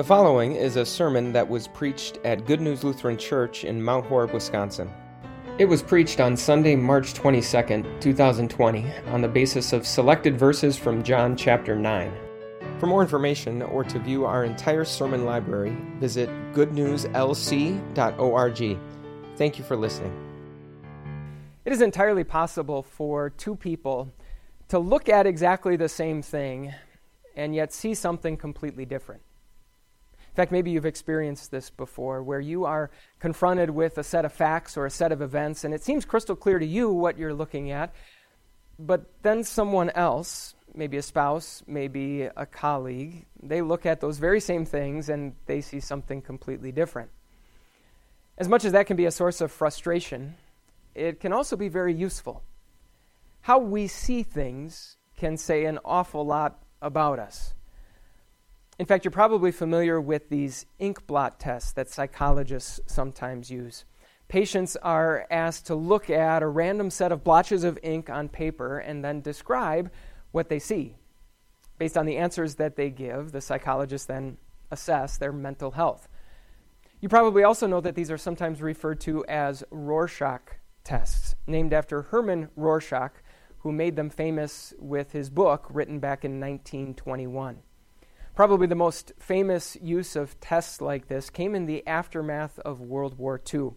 The following is a sermon that was preached at Good News Lutheran Church in Mount Horeb, Wisconsin. It was preached on Sunday, March 22nd, 2020, on the basis of selected verses from John chapter 9. For more information or to view our entire sermon library, visit goodnewslc.org. Thank you for listening. It is entirely possible for two people to look at exactly the same thing and yet see something completely different. In fact, maybe you've experienced this before, where you are confronted with a set of facts or a set of events, and it seems crystal clear to you what you're looking at, but then someone else, maybe a spouse, maybe a colleague, they look at those very same things and they see something completely different. As much as that can be a source of frustration, it can also be very useful. How we see things can say an awful lot about us. In fact, you're probably familiar with these ink blot tests that psychologists sometimes use. Patients are asked to look at a random set of blotches of ink on paper and then describe what they see. Based on the answers that they give, the psychologists then assess their mental health. You probably also know that these are sometimes referred to as Rorschach tests, named after Herman Rorschach, who made them famous with his book written back in 1921. Probably the most famous use of tests like this came in the aftermath of World War II.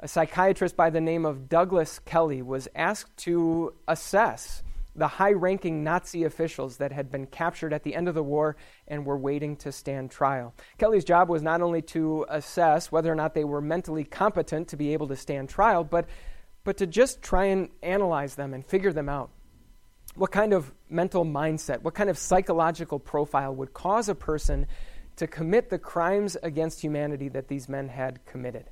A psychiatrist by the name of Douglas Kelly was asked to assess the high ranking Nazi officials that had been captured at the end of the war and were waiting to stand trial. Kelly's job was not only to assess whether or not they were mentally competent to be able to stand trial, but, but to just try and analyze them and figure them out what kind of mental mindset, what kind of psychological profile would cause a person to commit the crimes against humanity that these men had committed.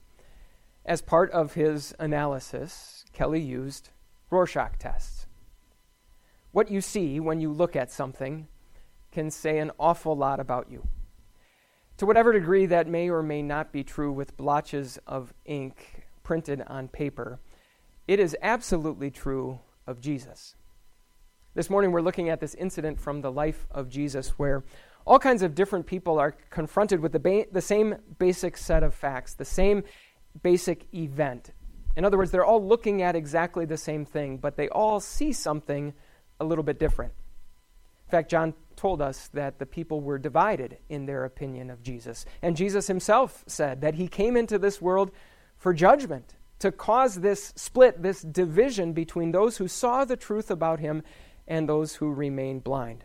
As part of his analysis, Kelly used Rorschach tests. What you see when you look at something can say an awful lot about you. To whatever degree that may or may not be true with blotches of ink printed on paper, it is absolutely true of Jesus. This morning we're looking at this incident from the life of Jesus where all kinds of different people are confronted with the, ba- the same basic set of facts, the same basic event. In other words, they're all looking at exactly the same thing, but they all see something a little bit different. In fact, John told us that the people were divided in their opinion of Jesus. And Jesus himself said that he came into this world for judgment, to cause this split, this division between those who saw the truth about him and those who remain blind.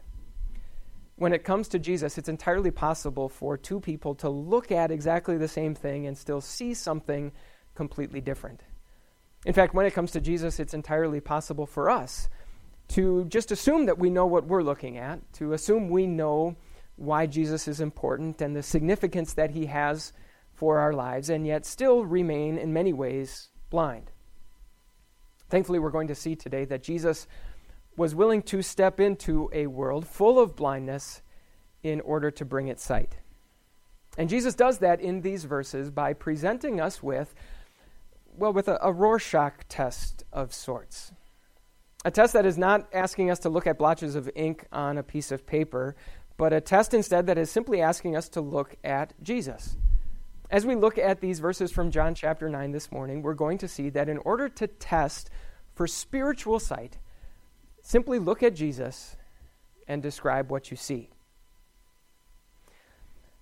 When it comes to Jesus, it's entirely possible for two people to look at exactly the same thing and still see something completely different. In fact, when it comes to Jesus, it's entirely possible for us to just assume that we know what we're looking at, to assume we know why Jesus is important and the significance that he has for our lives, and yet still remain in many ways blind. Thankfully, we're going to see today that Jesus was willing to step into a world full of blindness in order to bring it sight. And Jesus does that in these verses by presenting us with, well, with a, a Rorschach test of sorts. A test that is not asking us to look at blotches of ink on a piece of paper, but a test instead that is simply asking us to look at Jesus. As we look at these verses from John chapter 9 this morning, we're going to see that in order to test for spiritual sight, Simply look at Jesus and describe what you see.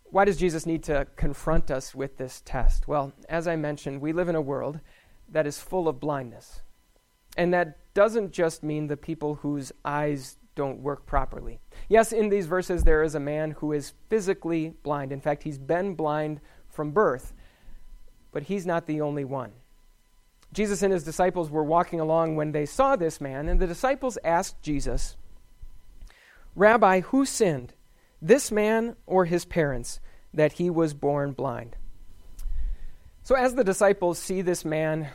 Why does Jesus need to confront us with this test? Well, as I mentioned, we live in a world that is full of blindness. And that doesn't just mean the people whose eyes don't work properly. Yes, in these verses, there is a man who is physically blind. In fact, he's been blind from birth, but he's not the only one. Jesus and his disciples were walking along when they saw this man, and the disciples asked Jesus, Rabbi, who sinned, this man or his parents, that he was born blind? So, as the disciples see this man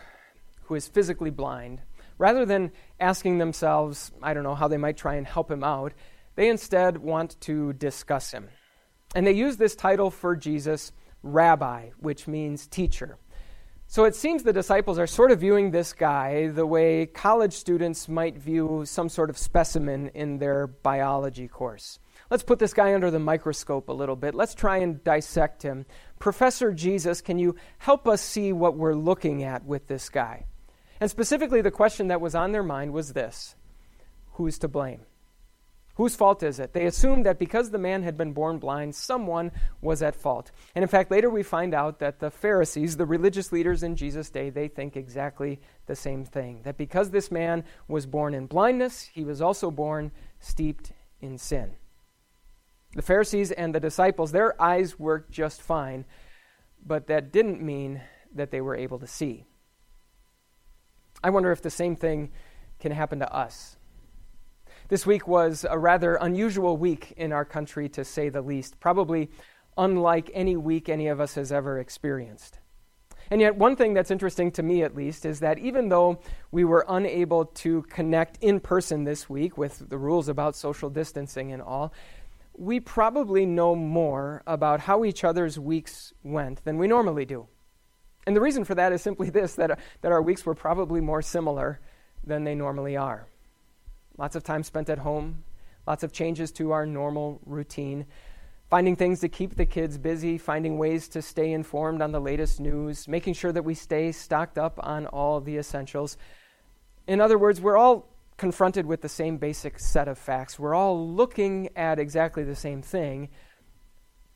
who is physically blind, rather than asking themselves, I don't know, how they might try and help him out, they instead want to discuss him. And they use this title for Jesus, Rabbi, which means teacher. So it seems the disciples are sort of viewing this guy the way college students might view some sort of specimen in their biology course. Let's put this guy under the microscope a little bit. Let's try and dissect him. Professor Jesus, can you help us see what we're looking at with this guy? And specifically, the question that was on their mind was this Who's to blame? Whose fault is it? They assumed that because the man had been born blind, someone was at fault. And in fact, later we find out that the Pharisees, the religious leaders in Jesus' day, they think exactly the same thing. That because this man was born in blindness, he was also born steeped in sin. The Pharisees and the disciples, their eyes worked just fine, but that didn't mean that they were able to see. I wonder if the same thing can happen to us. This week was a rather unusual week in our country, to say the least, probably unlike any week any of us has ever experienced. And yet, one thing that's interesting to me at least is that even though we were unable to connect in person this week with the rules about social distancing and all, we probably know more about how each other's weeks went than we normally do. And the reason for that is simply this that, that our weeks were probably more similar than they normally are lots of time spent at home, lots of changes to our normal routine, finding things to keep the kids busy, finding ways to stay informed on the latest news, making sure that we stay stocked up on all the essentials. In other words, we're all confronted with the same basic set of facts. We're all looking at exactly the same thing,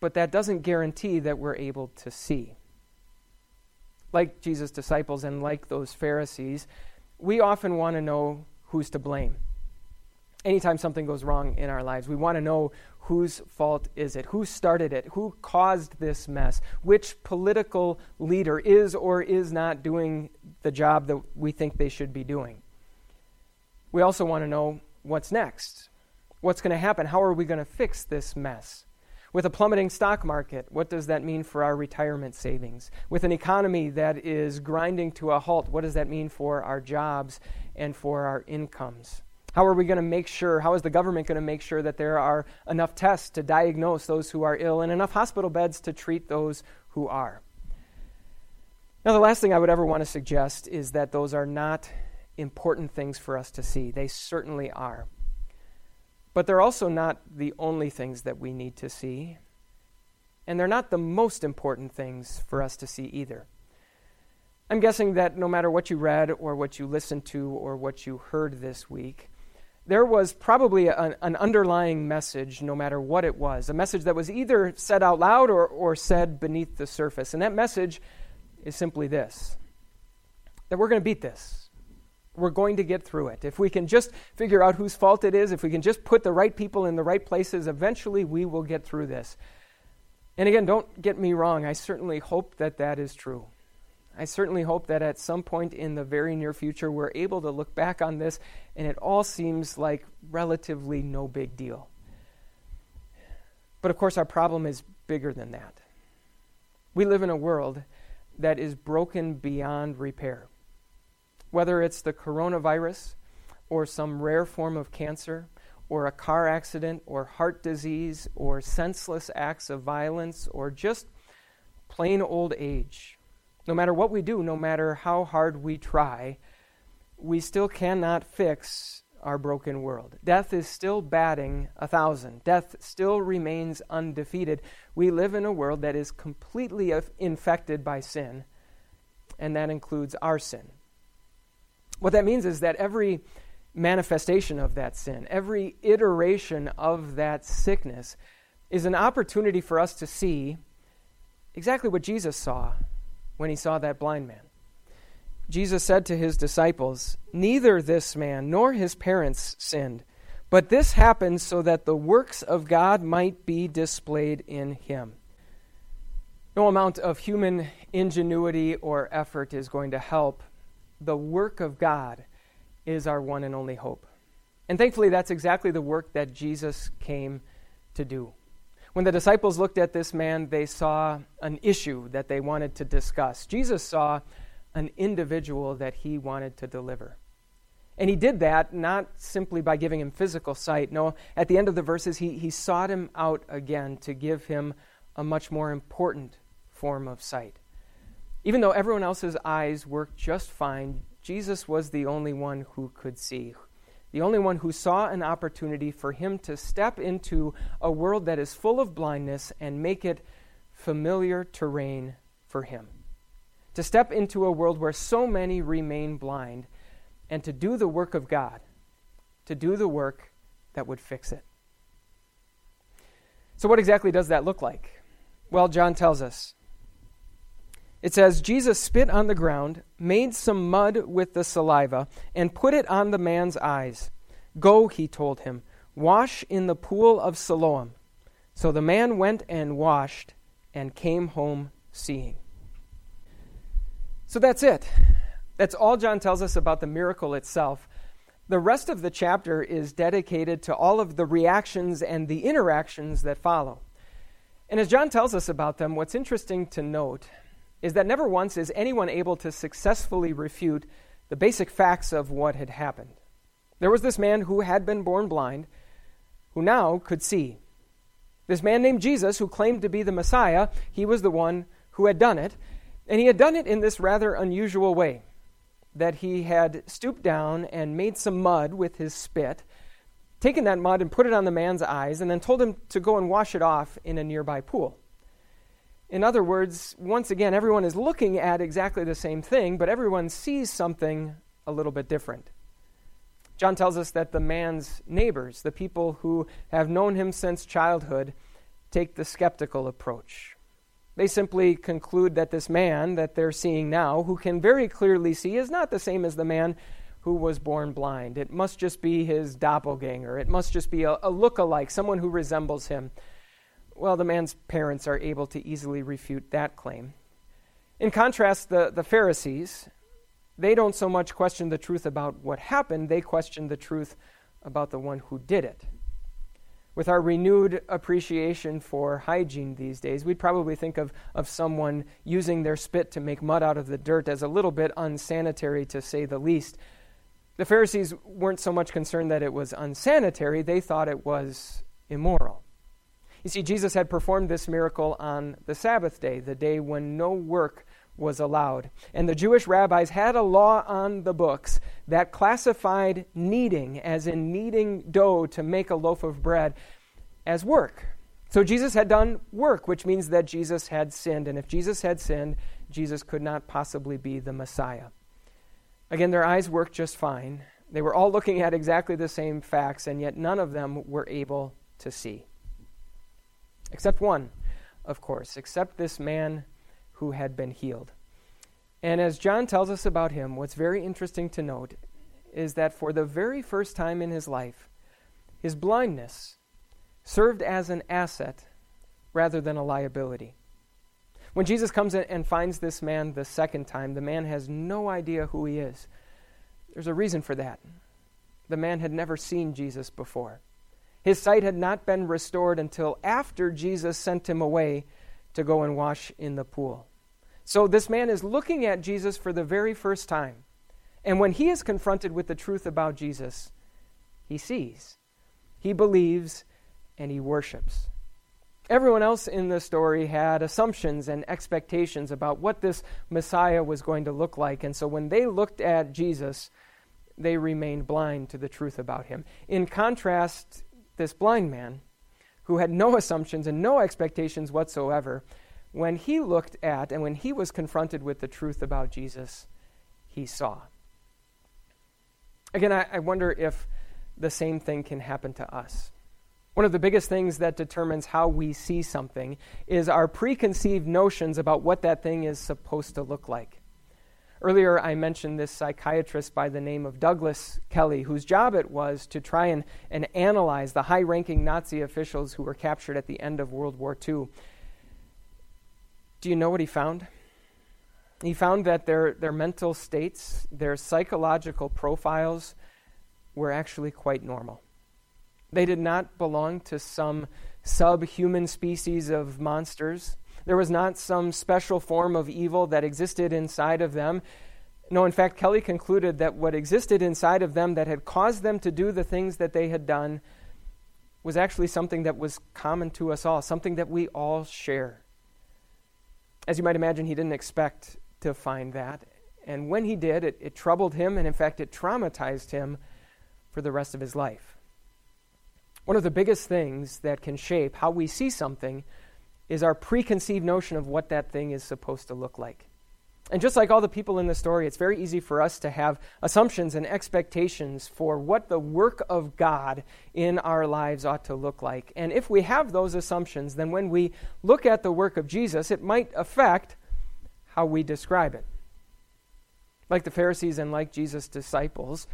but that doesn't guarantee that we're able to see. Like Jesus' disciples and like those Pharisees, we often want to know who's to blame anytime something goes wrong in our lives, we want to know whose fault is it? Who started it? Who caused this mess? Which political leader is or is not doing the job that we think they should be doing? We also want to know what's next. What's going to happen? How are we going to fix this mess? With a plummeting stock market, what does that mean for our retirement savings? With an economy that is grinding to a halt, what does that mean for our jobs and for our incomes? How are we going to make sure, how is the government going to make sure that there are enough tests to diagnose those who are ill and enough hospital beds to treat those who are? Now, the last thing I would ever want to suggest is that those are not important things for us to see. They certainly are. But they're also not the only things that we need to see. And they're not the most important things for us to see either. I'm guessing that no matter what you read or what you listened to or what you heard this week, there was probably an, an, underlying message, no matter what it was, a message that was either said out loud or, or said beneath the surface. And that message is simply this that we're going to beat this. We're going to get through it. If we can just figure out whose fault it is, if we can just put the right people in the right places, eventually we will get through this. And again, don't get me wrong, I certainly hope that that is true. I certainly hope that at some point in the very near future, we're able to look back on this and it all seems like relatively no big deal. But of course, our problem is bigger than that. We live in a world that is broken beyond repair. Whether it's the coronavirus, or some rare form of cancer, or a car accident, or heart disease, or senseless acts of violence, or just plain old age no matter what we do, no matter how hard we try, we still cannot fix our broken world. Death is still batting a thousand. Death still remains undefeated. We live in a world that is completely infected by sin, and that includes our sin. What that means is that every manifestation of that sin, every iteration of that sickness, is an opportunity for us to see exactly what Jesus saw when he saw that blind man. Jesus said to his disciples, Neither this man nor his parents sinned, but this happened so that the works of God might be displayed in him. No amount of human ingenuity or effort is going to help. The work of God is our one and only hope. And thankfully, that's exactly the work that Jesus came to do. When the disciples looked at this man, they saw an issue that they wanted to discuss. Jesus saw an individual that he wanted to deliver. And he did that not simply by giving him physical sight. No, at the end of the verses, he, he sought him out again to give him a much more important form of sight. Even though everyone else's eyes worked just fine, Jesus was the only one who could see. The only one who saw an opportunity for him to step into a world that is full of blindness and make it familiar terrain for him. To step into a world where so many remain blind and to do the work of God, to do the work that would fix it. So, what exactly does that look like? Well, John tells us. It says, Jesus spit on the ground, made some mud with the saliva, and put it on the man's eyes. Go, he told him, wash in the pool of Siloam. So the man went and washed and came home seeing. So that's it. That's all John tells us about the miracle itself. The rest of the chapter is dedicated to all of the reactions and the interactions that follow. And as John tells us about them, what's interesting to note is that never once is anyone able to successfully refute the basic facts of what had happened. There was this man who had been born blind, who now could see. This man named Jesus, who claimed to be the Messiah, he was the one who had done it. And he had done it in this rather unusual way that he had stooped down and made some mud with his spit, taken that mud and put it on the man's eyes, and then told him to go and wash it off in a nearby pool. In other words, once again, everyone is looking at exactly the same thing, but everyone sees something a little bit different. John tells us that the man's neighbors, the people who have known him since childhood, take the skeptical approach. They simply conclude that this man that they're seeing now, who can very clearly see, is not the same as the man who was born blind. It must just be his doppelganger. It must just be a, a look-alike, someone who resembles him. Well, the man's parents are able to easily refute that claim. In contrast, the, the Pharisees, they don't so much question the truth about what happened, they question the truth about the one who did it. With our renewed appreciation for hygiene these days, we'd probably think of, of someone using their spit to make mud out of the dirt as a little bit unsanitary, to say the least. The Pharisees weren't so much concerned that it was unsanitary, they thought it was immoral. You see, Jesus had performed this miracle on the Sabbath day, the day when no work was allowed. And the Jewish rabbis had a law on the books that classified kneading, as in kneading dough to make a loaf of bread, as work. So Jesus had done work, which means that Jesus had sinned. And if Jesus had sinned, Jesus could not possibly be the Messiah. Again, their eyes worked just fine. They were all looking at exactly the same facts, and yet none of them were able to see. Except one, of course, except this man who had been healed. And as John tells us about him, what's very interesting to note is that for the very first time in his life, his blindness served as an asset rather than a liability. When Jesus comes and finds this man the second time, the man has no idea who he is. There's a reason for that. The man had never seen Jesus before. His sight had not been restored until after Jesus sent him away to go and wash in the pool. So this man is looking at Jesus for the very first time. And when he is confronted with the truth about Jesus, he sees, he believes, and he worships. Everyone else in the story had assumptions and expectations about what this Messiah was going to look like. And so when they looked at Jesus, they remained blind to the truth about him. In contrast, this blind man, who had no assumptions and no expectations whatsoever, when he looked at and when he was confronted with the truth about Jesus, he saw. Again, I, I, wonder if the same thing can happen to us. One of the biggest things that determines how we see something is our preconceived notions about what that thing is supposed to look like. Earlier, I mentioned this psychiatrist by the name of Douglas Kelly, whose job it was to try and, and analyze the high ranking Nazi officials who were captured at the end of World War II do you know what he found? He found that their, their mental states, their psychological profiles, were actually quite normal. They did not belong to some subhuman species of monsters. There was not some special form of evil that existed inside of them. No, in fact, Kelly concluded that what existed inside of them that had caused them to do the things that they had done was actually something that was common to us all, something that we all share. As you might imagine, he didn't expect to find that. And when he did, it, it troubled him, and in fact, it traumatized him for the rest of his life. One of the biggest things that can shape how we see something is our preconceived notion of what that thing is supposed to look like. And just like all the people in the story, it's very easy for us to have assumptions and expectations for what the work of God in our lives ought to look like. And if we have those assumptions, then when we look at the work of Jesus, it might affect how we describe it. Like the Pharisees and like Jesus' disciples,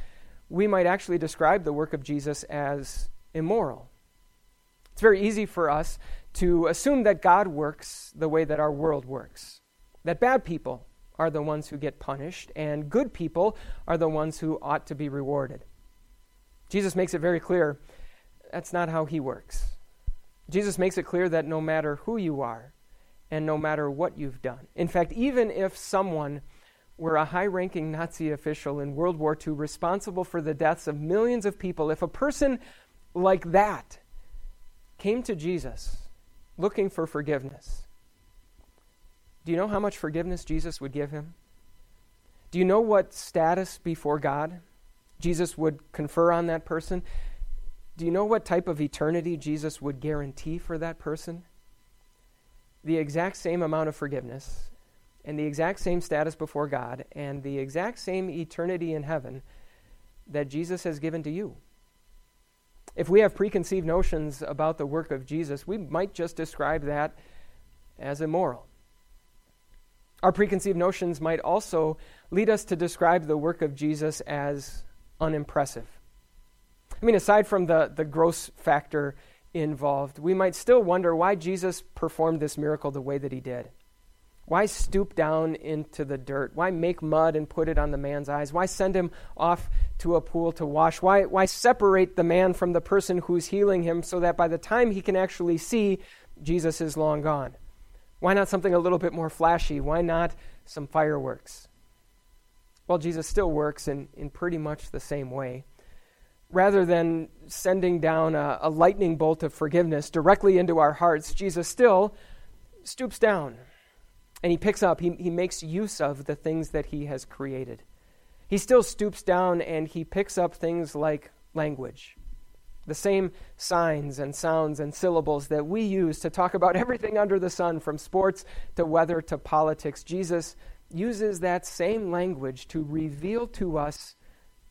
we might actually describe the work of Jesus as immoral. It's very easy for us to assume that God works the way that our world works, that bad people are the ones who get punished, and good people are the ones who ought to be rewarded. Jesus makes it very clear that's not how he works. Jesus makes it clear that no matter who you are and no matter what you've done, in fact, even if someone were a high ranking Nazi official in World War II responsible for the deaths of millions of people, if a person like that came to Jesus looking for forgiveness, do you know how much forgiveness Jesus would give him? Do you know what status before God Jesus would confer on that person? Do you know what type of eternity Jesus would guarantee for that person? The exact same amount of forgiveness and the exact same status before God and the exact same eternity in heaven that Jesus has given to you. If we have preconceived notions about the work of Jesus, we might just describe that as immoral. Our preconceived notions might also lead us to describe the work of Jesus as unimpressive. I mean, aside from the, the gross factor involved, we might still wonder why Jesus performed this miracle the way that he did. Why stoop down into the dirt? Why make mud and put it on the man's eyes? Why send him off to a pool to wash? Why, why separate the man from the person who's healing him so that by the time he can actually see, Jesus is long gone? Why not something a little bit more flashy? Why not some fireworks? Well, Jesus still works in, in pretty much the same way. Rather than sending down a, a lightning bolt of forgiveness directly into our hearts, Jesus still stoops down and he picks up, he, he makes use of the things that he has created. He still stoops down and he picks up things like language the same signs and sounds and syllables that we use to talk about everything under the sun, from sports to weather to politics. Jesus uses that same language to reveal to us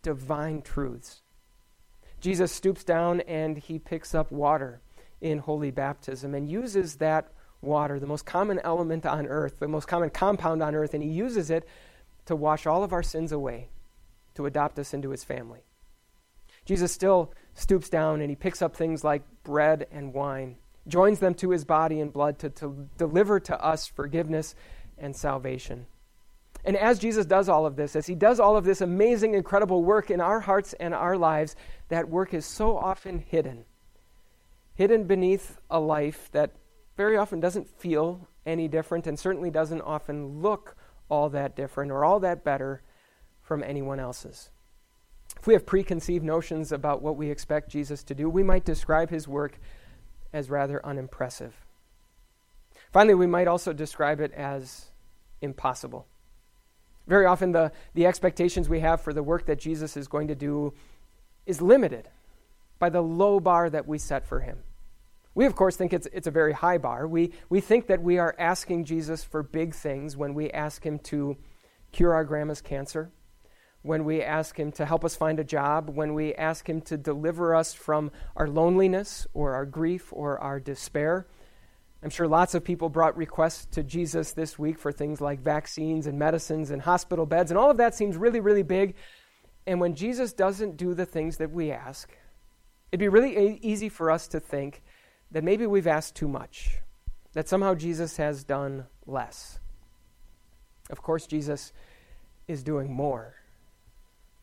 divine truths. Jesus stoops down and he picks up water in holy baptism and uses that water, the most common element on earth, the most common compound on earth, and he uses it to wash all of our sins away, to adopt us into his family. Jesus still stoops down and he picks up things like bread and wine, joins them to his body and blood to, to deliver to us forgiveness and salvation. And as Jesus does all of this, as he does all of this amazing, incredible work in our hearts and our lives, that work is so often hidden. Hidden beneath a life that very often doesn't feel any different and certainly doesn't often look all that different or all that better from anyone else's. If we have preconceived notions about what we expect Jesus to do, we might describe his work as rather unimpressive. Finally, we might also describe it as impossible. Very often, the, the expectations we have for the work that Jesus is going to do is limited by the low bar that we set for him. We, of course, think it's, it's a very high bar. We, we think that we are asking Jesus for big things when we ask him to cure our grandma's cancer when we ask Him to help us find a job, when we ask Him to deliver us from our loneliness or our grief or our despair. I'm sure lots of people brought requests to Jesus this week for things like vaccines and medicines and hospital beds, and all of that seems really, really big. And when Jesus doesn't do the things that we ask, it'd be really easy for us to think that maybe we've asked too much, that somehow Jesus has done less. Of course, Jesus is doing more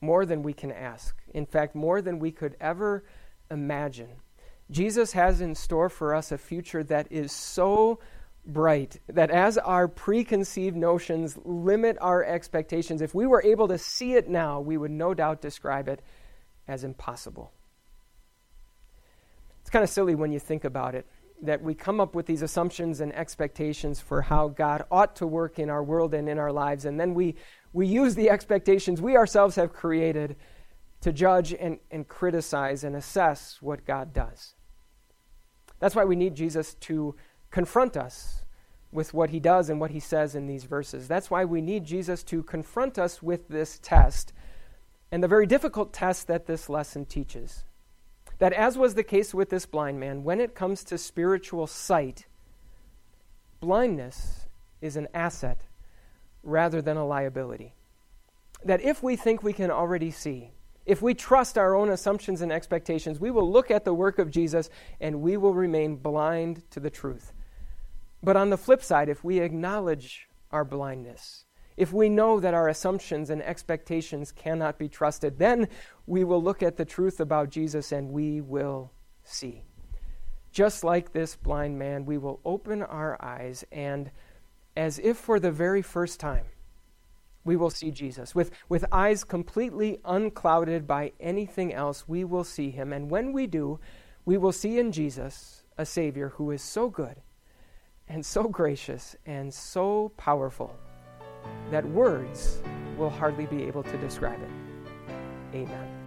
more than we can ask. In fact, more than we could ever imagine. Jesus has in store for us a future that is so bright that as our preconceived notions limit our expectations, if we were able to see it now, we would no doubt describe it as impossible. It's kind of silly when you think about it that we come up with these assumptions and expectations for how God ought to work in our world and in our lives, and then we we use the expectations we ourselves have created to judge and, and criticize and assess what God does. That's why we need Jesus to confront us with what he does and what he says in these verses. That's why we need Jesus to confront us with this test and the very difficult test that this lesson teaches. That, as was the case with this blind man, when it comes to spiritual sight, blindness is an asset rather than a liability. That if we think we can already see, if we trust our own assumptions and expectations, we will look at the work of Jesus and we will remain blind to the truth. But on the flip side, if we acknowledge our blindness, if we know that our assumptions and expectations cannot be trusted, then we will look at the truth about Jesus and we will see. Just like this blind man, we will open our eyes and, as if for the very first time, we will see Jesus. With, with eyes completely unclouded by anything else, we will see him. And when we do, we will see in Jesus a Savior who is so good and so gracious and so powerful that words will hardly be able to describe it. Amen.